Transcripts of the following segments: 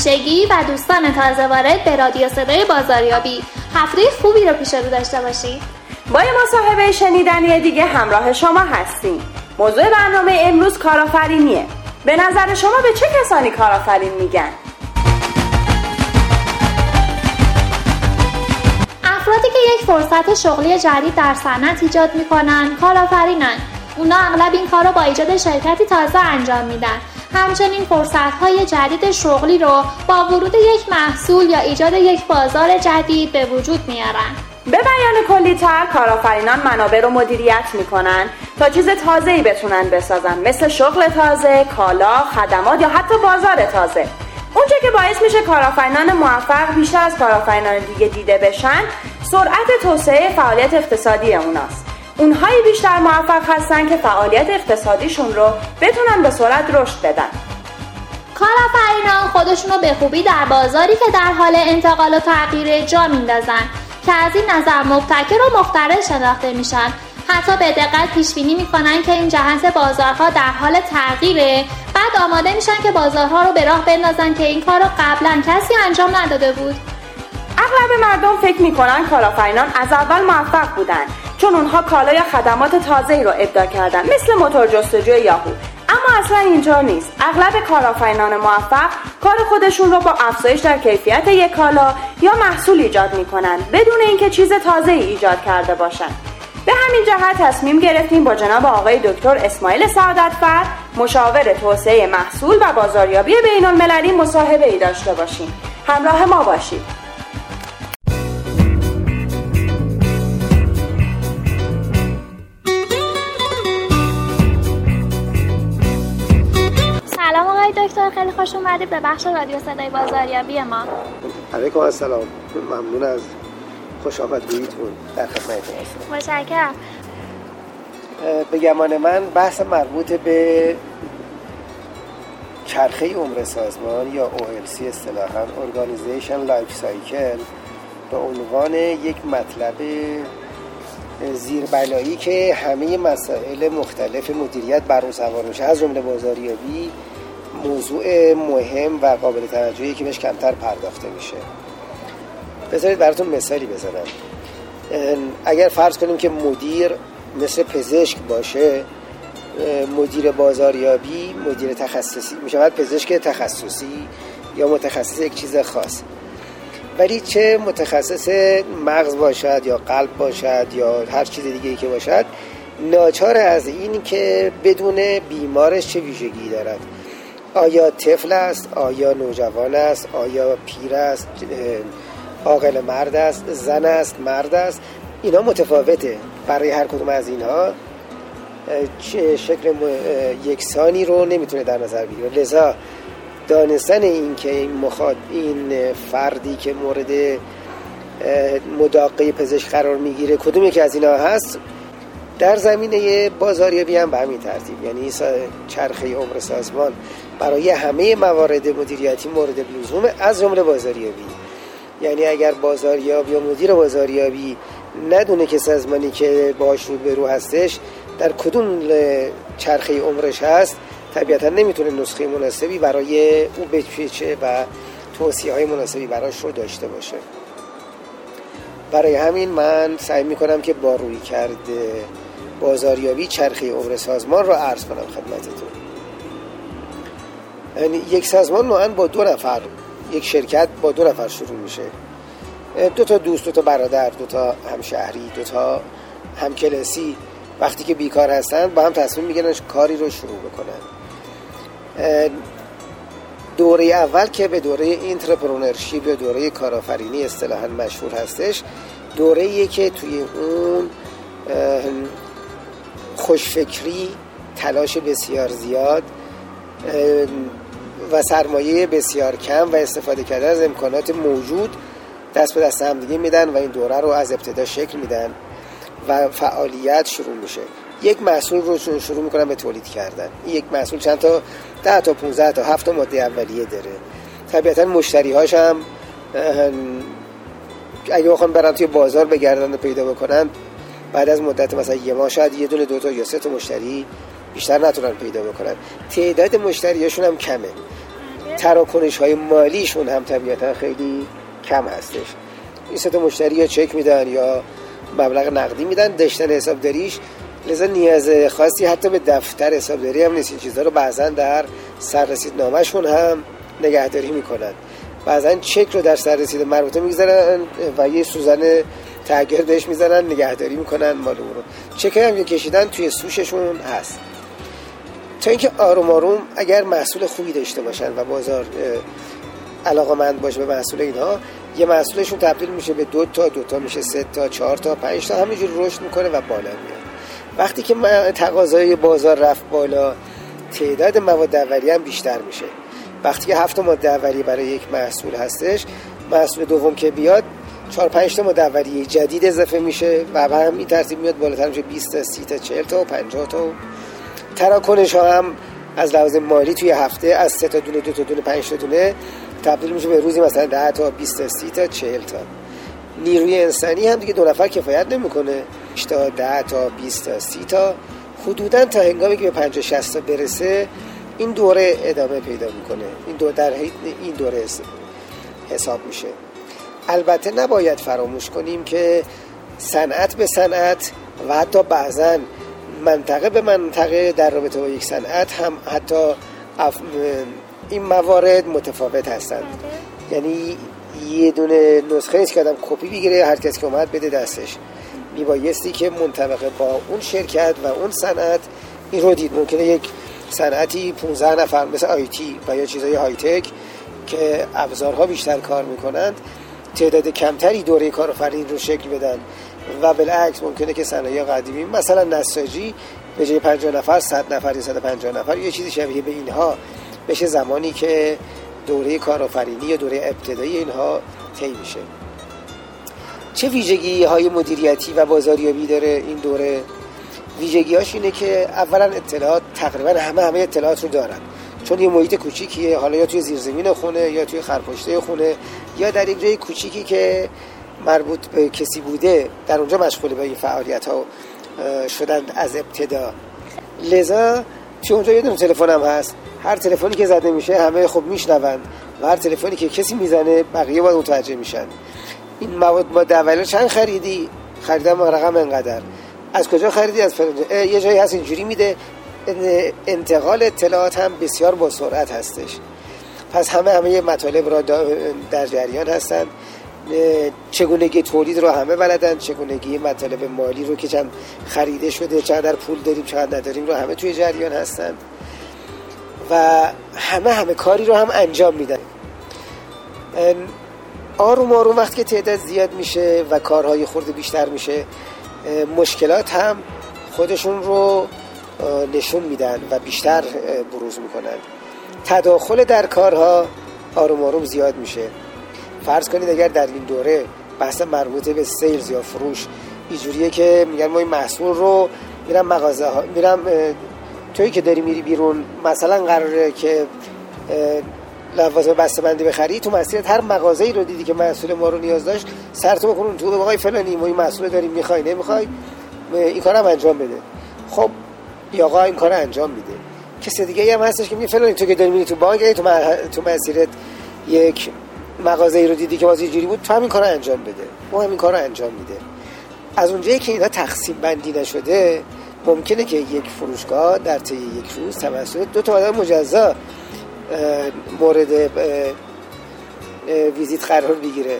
همیشگی و دوستان تازه وارد به رادیو صدای بازاریابی. هفته خوبی رو پیش رو داشته باشید با یه مصاحبه شنیدنی دیگه همراه شما هستیم. موضوع برنامه امروز کارآفرینیه. به نظر شما به چه کسانی کارآفرین میگن؟ افرادی که یک فرصت شغلی جدید در صنعت ایجاد می‌کنن کارآفرینن. اونا اغلب این کار رو با ایجاد شرکتی تازه انجام میدن. همچنین فرصت های جدید شغلی رو با ورود یک محصول یا ایجاد یک بازار جدید به وجود میارن. به بیان کلی تر کارآفرینان منابع رو مدیریت می‌کنن تا چیز تازه ای بتونن بسازن مثل شغل تازه، کالا، خدمات یا حتی بازار تازه. اونچه که باعث میشه کارآفرینان موفق بیشتر از کارآفرینان دیگه دیده بشن سرعت توسعه فعالیت اقتصادی اوناست. اونهایی بیشتر موفق هستن که فعالیت اقتصادیشون رو بتونن به سرعت رشد بدن. کارآفرینان خودشون رو به خوبی در بازاری که در حال انتقال و تغییر جا میندازن که از این نظر مبتکر و مخترع شناخته میشن. حتی به دقت پیش بینی می‌کنن که این جهت بازارها در حال تغییره. بعد آماده میشن که بازارها رو به راه بندازن که این کار رو قبلا کسی انجام نداده بود. اغلب مردم فکر می‌کنن کارآفرینان از اول موفق بودن. چون اونها کالا یا خدمات تازه ای رو ابداع کردن مثل موتور جستجوی یاهو. اما اصلا اینطور نیست. اغلب کارآفرینان موفق کار خودشون رو با افزایش در کیفیت یک کالا یا محصول ایجاد می‌کنن بدون اینکه چیز تازه ای ایجاد کرده باشن. به همین جهت تصمیم گرفتیم با جناب آقای دکتر اسماعیل سعادتفر مشاور توسعه محصول و بازاریابی بین المللی مصاحبه ای داشته باشیم. همراه ما باشید. دکتر خیلی خوش اومدید به بخش رادیو صدای بازاریابی ما. علیکم السلام ممنون از خوش آمدگوییتون در خدمت هستم متشکرم. به گمان من بحث مربوط به چرخه عمر سازمان یا OLC اصطلاحا Organization Life Cycle به عنوان یک مطلب زیربنایی که همه مسائل مختلف مدیریت بر اون سوار میشه. از جمله بازاریابی موضوع مهم و قابل توجهی که بهش کمتر پرداخته میشه. بذارید براتون مثالی بزنم. اگر فرض کنیم که مدیر مثل پزشک باشه مدیر بازاریابی مدیر تخصصی می‌شود پزشک تخصصی یا متخصص یک چیز خاص. ولی چه متخصص مغز باشد یا قلب باشد یا هر چیز دیگه ای که باشد ناچار از این که بدون بیمارش چه ویژگی دارد. آیا طفل است؟ آیا نوجوان است؟ آیا پیر است؟ عاقل مرد است؟ زن است؟ مرد است؟ اینا متفاوته. برای هر کدوم از اینها شکل یکسانی رو نمی‌تونه در نظر بگیره. لذا دانستن این که این مخاط این فردی که مورد مداقه پزشک قرار می‌گیره کدوم یکی از اینا هست؟ در زمینه بازاریابی هم به همین ترتیب. یعنی چرخه عمر سازمان برای همه موارد مدیریتی مورد لزوم از جمله بازاریابی. یعنی اگر بازاریاب یا مدیر بازاریابی ندونه که سازمانی که باش رو به رو هستش در کدوم چرخه عمرش هست طبیعتا نمی‌تونه نسخه مناسبی برای او بپیچه و توصیه های مناسبی براش رو داشته باشه. برای همین من سعی می‌کنم که با روی کرده بازاریابی چرخه عمر سازمان رو عرض کنم خدمتتون. یعنی یک سازمان نوعا با دو نفر یک شرکت با دو نفر شروع میشه. دو تا دوست دو تا برادر دو تا همشهری دو تا همکلاسی. وقتی که بیکار هستن با هم تصمیم می‌گیرن کاری رو شروع بکنن. دوره اول که به دوره entrepreneurship یا دوره کارآفرینی اصطلاحا مشهور هستش دوره که توی اون خوشفکری تلاش بسیار زیاد و سرمایه بسیار کم و استفاده کردن از امکانات موجود دست به دست هم دیگه میدن و این دوره رو از ابتدا شکل میدن و فعالیت شروع میشه. یک محصول رو شروع می‌کنن به تولید کردن. یک محصول چند تا ده تا 15 تا 7 تا ماده اولیه داره. طبیعتا مشتری هاش هم اگه بخوام برن توی بازار بگردن و پیدا بکنن بعد از مدت مثلا یه ماه شاید یه دونه دوتا یا سه تا مشتری بیشتر نتونن پیدا بکنن. تعداد مشتریاشون هم کمه. تراکنش های مالیشون هم طبیعتا خیلی کم هستش. این سه مشتری یا چک میدن یا مبلغ نقدی میدن داشتن حسابداریش. لذا نیاز خاصی حتی به دفتر حسابداری هم نیست. این چیزها رو بعضا در سررسید نامشون هم نگهداری می‌کنن. بعضا چک رو در سررسید مربوطه می‌گذارن و یه سوزن تغییر بهش می‌زنن نگهداری می‌کنن مال اون رو. چک هم که کشیدن توی سوششون هست. تا اینکه آروم آروم اگر محصول خوبی داشته باشن و بازار علاقمند باشه به محصول اینها یه محصولشون تبدیل میشه به دو تا دو تا میشه سه تا چهار تا پنج تا همینجور رشد می‌کنه و بالا میاد. وقتی که تقاضای بازار رفت بالا تعداد مواد اولیه هم بیشتر میشه. وقتی که هفت ماده اولیه برای یک محصول هستش محصول دوم که بیاد چهار پنج تا ماده اولیه جدید اضافه میشه و به همین ترتیب میاد بالاتر میشه 20 تا 30 تا 40 تا و 50 تا. تراکنش ها هم از لحاظ مالی توی هفته از سه تا دونه دو تا دونه پنج تا دونه تبدیل میشه به روزی مثلا 10 تا 20 تا 30 تا 40 تا. نیروی انسانی هم دیگه دو نفر کفایت نمی‌کنه. تا 10 تا 20 تا 30 تا. حدودا تا هنگامی که به 50 60 تا برسه این دوره ادامه پیدا می‌کنه. این دو در این دوره حساب میشه. البته نباید فراموش کنیم که صنعت به صنعت و حتی بعضا منطقه به منطقه در رابطه با یک صنعت هم حتی این موارد متفاوت هستند. یعنی یه دونه نسخه نیست که آدم کپی بگیره هر کسی که اومد بده دستش. میبایستی که منطبقه با اون شرکت و اون صنعت این رو دید. ممکنه یک صنعتی 15 نفر مثل آیتی و یا چیزای های تک که ابزارها بیشتر کار می‌کنند تعداد کمتری دوره کارآفرین رو شکل بدن و بالعکس ممکنه که صنایع قدیمی مثلا نساجی به جای 50 نفر 100 نفر یا 150 نفر یه چیزی شبیه به اینها بشه زمانی که دوره کارآفرینی یا دوره ابتدایی اینها طی میشه. چه ویژگی های مدیریتی و بازاریابی داره این دوره؟ ویژگی هاش اینه که اولا اطلاعات تقریبا همه همه اطلاعات رو دارن. چون یه محیط کوچیکیه حالا یا توی زیرزمین خونه یا توی خرپشته خونه یا در یک جای کوچیکی که مربوط به کسی بوده در اونجا مشغول به این فعالیت ها شدند از ابتدا. لذا توی اونجا یه دونه تلفن هم هست. هر تلفنی که زده میشه همه خب میشنوند و هر تلفنی که کسی می‌زنه بقیه باید متوجه میشن. این مواد ما چند خریدی؟ خریدم رقم انقدر. از کجا خریدی؟ از فرنجا یه جایی هست اینجوری میده. انتقال اطلاعات هم بسیار با سرعت هستش. پس همه همه مطالب را در جریان هستند چگونگی تولید رو همه بلدن چگونگی مطالب مالی رو که چند خریده شده چقدر پول داریم چقدر نداریم رو همه توی جریان هستن. و همه همه کاری رو هم انجام میدن. آروم آروم وقتی که تعداد زیاد میشه و کارهای خورده بیشتر میشه مشکلات هم خودشون رو نشون میدن و بیشتر بروز می‌کنن. تداخل در کارها آروم آروم زیاد میشه. فرض کنید اگر در این دوره بحث مربوط به سیلز یا فروش اینجوریه که میگن ما این محصول رو میرم مغازه ها میرم توی که داری میری بیرون مثلا قراره که لوازم بسته بندی بخری تو مسیرت هر مغازه ای رو دیدی که محصول ما رو نیاز داشت سرتو بکنون تو آقای فلانی ما این محصول داریم می‌خوای نمی‌خوای این کارم انجام بده. خب یا این کار انجام میده. کسی دیگه هم هستش که می فلانی تو که داری میری تو بانک تو تو مسیرت یک مغازه ای رو دیدی که بازی جوری بود تو همین کار انجام بده. ما همین کار انجام میده. از اونجایی که اینا تقسیم بندی نشده ممکنه که یک فروشگاه در طی یک روز توسط دو تا آدم مجزا مورد ویزیت قرار بگیره.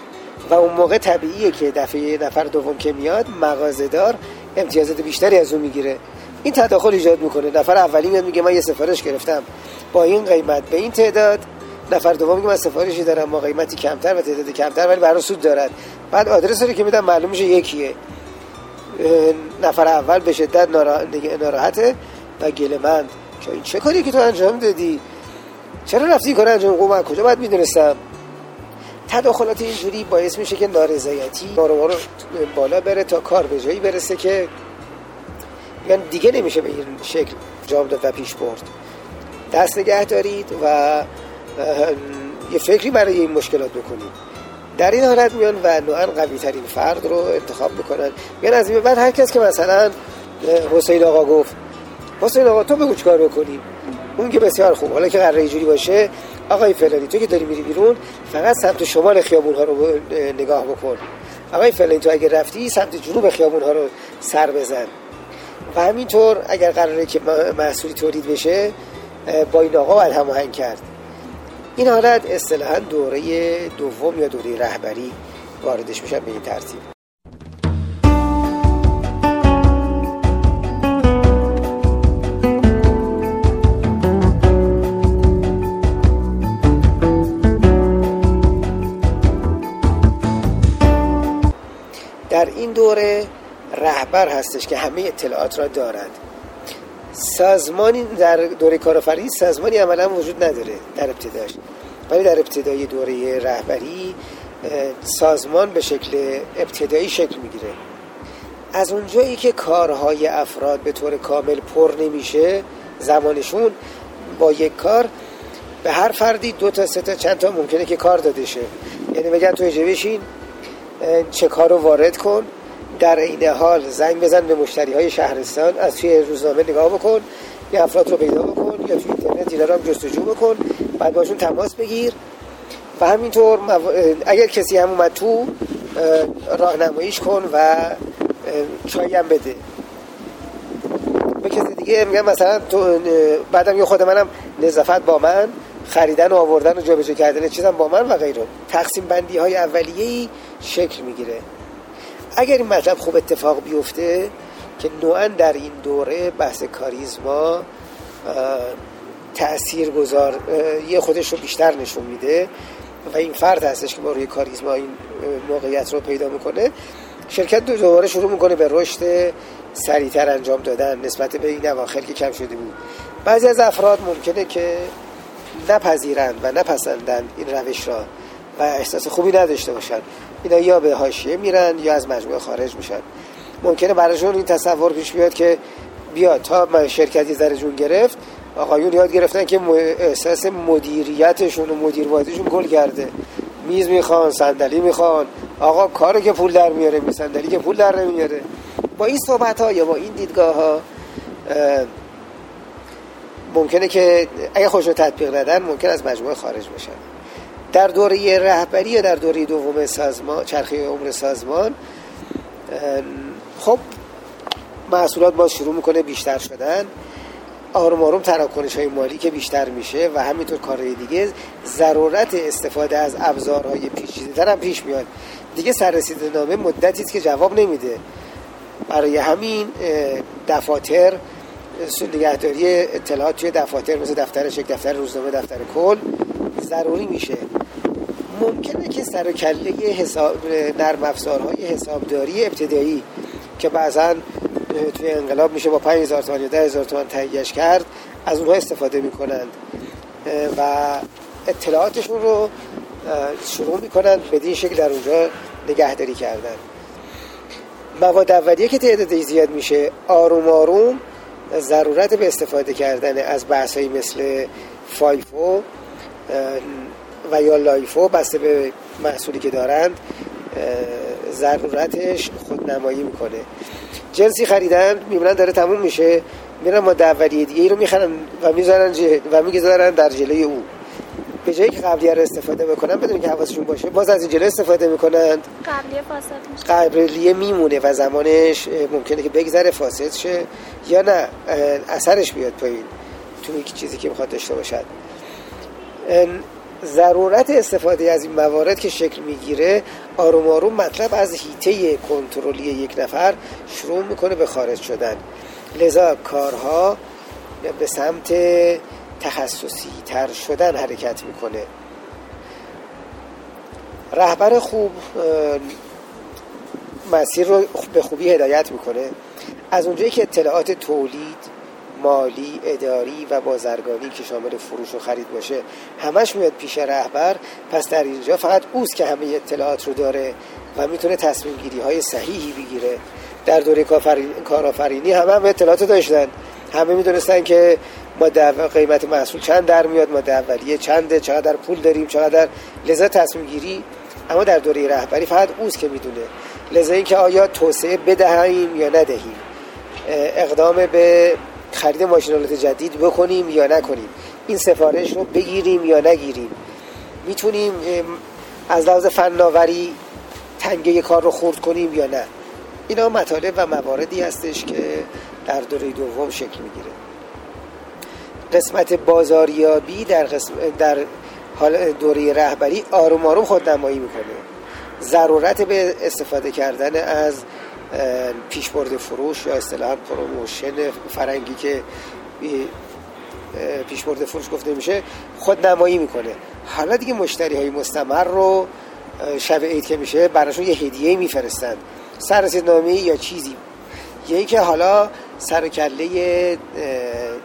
و اون موقع طبیعیه که دفعه نفر دوم که میاد مغازه‌دار امتیازات بیشتری از اون می‌گیره. این تداخل ایجاد می‌کنه. نفر اولی میاد میگه من یه سفارش گرفتم با این قیمت به این تعداد. نفر دوم میگه من سفارشی دارم با قیمتی کمتر و تعداد کمتر ولی برای سود دارد بعد آدرس رو که میدم معلوم میشه یکیه. نفر اول به شدت ناراحته و گلمند که این چه کاری که تو انجام دادی؟ چرا رفتی کار انجام من کجا باید می‌دونستم؟ تداخلات اینجوری باعث میشه که نارضایتی بارو رو بالا بره تا کار به جایی برسه که یعنی دیگه نمیشه به این شکل جام داد و پیش برد. دست نگه دارید و یه فکری برای این مشکلات بکنید. در این حالت میان و نوعا قوی ترین فرد رو انتخاب می‌کنن. میان از این بعد هر کس که مثلا حسین آقا گفت حسین آقا تو بگو چیکار بکنیم اون که بسیار خوب. حالا که قراره اینجوری باشه آقای فلانی تو که داری میری بیرون فقط سمت شمال خیابون ها رو نگاه بکن. آقای فلانی تو اگر رفتی سمت جنوب خیابون ها رو سر بزن. و همینطور اگر قراره که محصولی تولید بشه با این آقا باید هماهنگ کرد. این حالت اصطلاحا دوره دوم یا دوره رهبری واردش میشن به این ترتیب. در این دوره رهبر هستش که همه اطلاعات را دارد. سازمانی در دوره کارآفرینی سازمانی عملا وجود نداره در ابتداش. ولی در ابتدای دوره رهبری سازمان به شکل ابتدایی شکل می‌گیره. از اونجایی که کارهای افراد به طور کامل پر نمیشه زمانشون با یک کار به هر فردی دو تا سه تا چند تا ممکنه که کار داده شه. یعنی بگن تو بشین چه کار رو وارد کن. در این حال زنگ بزن به مشتری های شهرستان از توی روزنامه نگاه بکن یا افراد رو پیدا بکن یا توی اینترنت دیلر هم جستجو بکن بعد باشون تماس بگیر. و همینطور اگر کسی هم اومد تو راهنماییش کن و چایی هم بده. به کسی دیگه میگم مثلا تو بعدم یه خود منم نظافت با من خریدن و آوردن و جابجا کردن چیزم با من و غیره. تقسیم بندی های اولیه‌ای شکل می‌گیره. اگر این مطلب خوب اتفاق بیفته که نوعا در این دوره بحث کاریزما تأثیر گذار یه خودش رو بیشتر نشون میده و این فرد هستش که با روی کاریزما این موقعیت رو پیدا می‌کنه شرکت دو دوباره شروع می‌کنه به رشد سریعتر انجام دادن نسبت به این اواخر که کم شده بود. بعضی از افراد ممکنه که نپذیرند و نپسندند این روش را و احساس خوبی نداشته باشند. اینا یا به حاشیه میرن یا از مجموعه خارج میشن. ممکنه براشون این تصور پیش بیاد که بیاد تا من شرکتی ذره جون گرفت آقایون یاد گرفتن که احساس مدیریتشون و مدیروازیشون گل کرده. میز می‌خوان صندلی می‌خوان. آقا کاری که پول در میاره می صندلی که پول در نمیاره. با این صحبت ها یا با این دیدگاه ها ممکنه که اگه خوش رو تطبیق ندن ممکن از مجموعه خارج بشن. در دوره رهبری یا در دوره دوم سازمان چرخه عمر سازمان خب محصولات باز شروع می‌کنه بیشتر شدن. آروم آروم تراکنش های مالی که بیشتر میشه و همینطور کارهای دیگه ضرورت استفاده از ابزارهای پیچیده هم پیش میاد. دیگه سررسیده نامه مدتی است که جواب نمیده. برای همین دفاتر نگهداری اطلاعات توی دفاتر مثل دفتر شک دفتر روزنامه دفتر کل ضروری میشه. ممکنه که سر و کله حساب نرم افزارهای حسابداری ابتدایی که بعضا توی انقلاب میشه با 5000 تومان یا 10000 تومان تهیهش کرد از اونها استفاده می‌کنند. و اطلاعاتشون رو شروع می‌کنند بدین شکل در اونجا نگهداری کردن. مواد اولیه که تعدادش زیاد میشه آروم آروم ضرورت به استفاده کردن از بحث مثل FIFO و یا LIFO بسته به محصولی که دارند ضرورتش خودنمایی می‌کنه. جنسی خریدن می‌بینن داره تموم میشه. میرن ما اولیه دیگه ای رو می‌خرن و می‌ذارن و می‌گذارن در جلوی او. به جایی که قبلیه رو استفاده بکنن بدون که حواسشون باشه باز از این جلوی استفاده می‌کنند. قبلیه فاسد میشه. قبلیه میمونه و زمانش ممکنه که بگذره فاسد شه یا نه اثرش بیاد پایین. تو این چیزی که می‌خواد داشته باشد. ضرورت استفاده از این موارد که شکل می‌گیره آروم آروم مطلب از هیته کنترلی یک نفر شروع می‌کنه به خارج شدن. لذا کارها به سمت تخصصی تر شدن حرکت می‌کنه. رهبر خوب مسیر رو به خوبی هدایت می‌کنه. از اونجایی که اطلاعات تولید مالی اداری و بازرگانی که شامل فروش و خرید باشه همش میاد پیش رهبر. پس در اینجا فقط اوست که همه اطلاعات رو داره و می‌تونه تصمیم گیری های صحیحی بگیره. در دوره کارآفرینی همه هم اطلاعات داشتن. همه می‌دونستن که ما قیمت محصول چند در میاد ما اولیه چنده چقدر پول داریم چقدر. لذا تصمیم گیری. اما در دوره رهبری فقط اوست که می‌دونه. لذا اینکه آیا توسعه بدهیم یا ندهیم. اقدام به خرید ماشینالات جدید بکنیم یا نکنیم. این سفارش رو بگیریم یا نگیریم. می‌تونیم از لحاظ فناوری تنگه کار رو خورد کنیم یا نه. اینا مطالب و مواردی هستش که در دوره دوم شکل می‌گیره. قسمت بازاریابی در, قسم در حال دوره رهبری آروم آروم خود نمایی می‌کنه. ضرورت به استفاده کردن از پیشبرد فروش یا اصطلاحا promotion فرنگی که پیشبرد فروش گفته میشه خود نمایی می‌کنه. حالا دیگه مشتری های مستمر رو شب عید که میشه براشون یه هدیه میفرستن. سررسیدنامه‌ای یا چیزی. یا اینکه حالا سر کله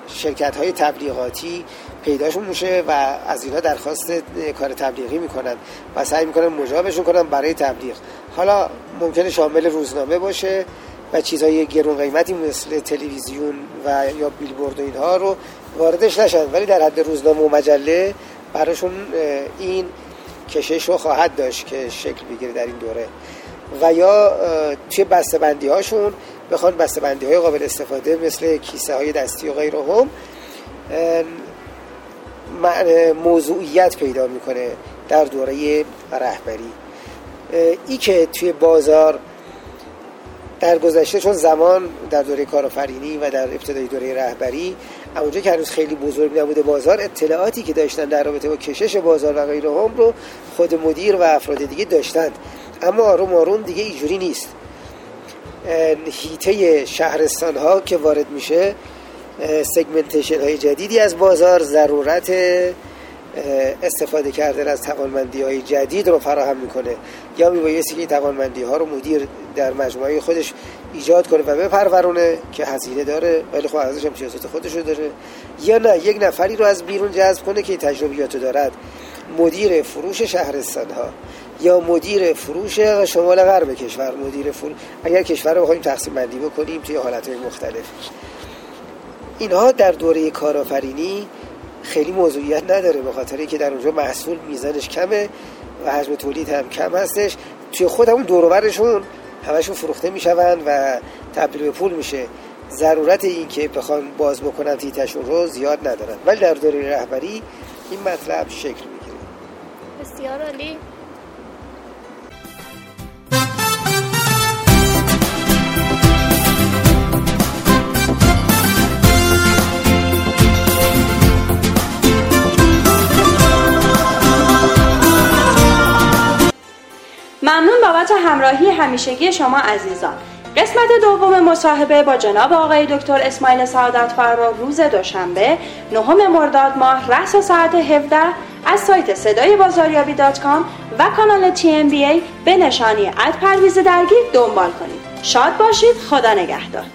شرکت های تبلیغاتی پیداشون میشه و از اینا درخواست کار تبلیغی می‌کنن و سعی می‌کنن مجابشون کنن برای تبلیغ. حالا ممکنه شامل روزنامه باشه و چیزهای گرون قیمتی مثل تلویزیون و یا بیلبورد و اینها رو واردش نشن. ولی در حد روزنامه و مجله براشون این کشش رو خواهد داشت که شکل بگیره در این دوره. و یا توی بسته‌بندی هاشون بخوان بسته‌بندی های قابل استفاده مثل کیسه های دستی و غیره هم موضوعیت پیدا می‌کنه در دوره رهبری. ای که توی بازار در گذشته چون زمان در دوره کارآفرینی و در ابتدای دوره رهبری اونجا که هنوز خیلی بزرگ نبوده بازار اطلاعاتی که داشتن در رابطه با کشش بازار و غیره هم رو خود مدیر و افراد دیگه داشتند. اما آروم آروم دیگه اینجوری نیست. هیته شهرستان ها که وارد میشه سگمنتیشن های جدیدی از بازار ضرورت استفاده کردن از توانمندی های جدید رو فراهم می‌کنه. یا میبایستی که این توانمندی ها رو مدیر در مجموعه خودش ایجاد کنه و بپرورونه که هزینه داره ولی خب ارزش امتیازات خودش رو داره. یا نه یک نفری رو از بیرون جذب کنه که تجربیات دارد. مدیر فروش شهرستان ها یا مدیر فروش شمال غرب کشور. مدیر فروش اگر کشور رو بخوایم تقسیم بندی بکنیم توی حالت مختلف. اینها در دوره کارآفرینی خیلی موضوعیت نداره به خاطر که در اونجا محصول میزانش کمه و حجم تولید هم کم هستش. توی خود همون دوروبرشون همشون فروخته می‌شوند و تبدیل به پول میشه. ضرورت این که بخوان باز بکنن تیتشون رو زیاد ندارن. ولی در دوره رهبری این مطلب شکل می‌گیره. بسیار عالی. ممنون بابت همراهی همیشگی شما عزیزان. قسمت دوم مصاحبه با جناب آقای دکتر اسماعیل سعادت فرا روز دوشنبه نهم مرداد ماه رأس ساعت 17 از سایت صدای بازاریابی dot com و کانال TMBA به نشانی at پرویز درگی دنبال کنید. شاد باشید خدا نگهدار.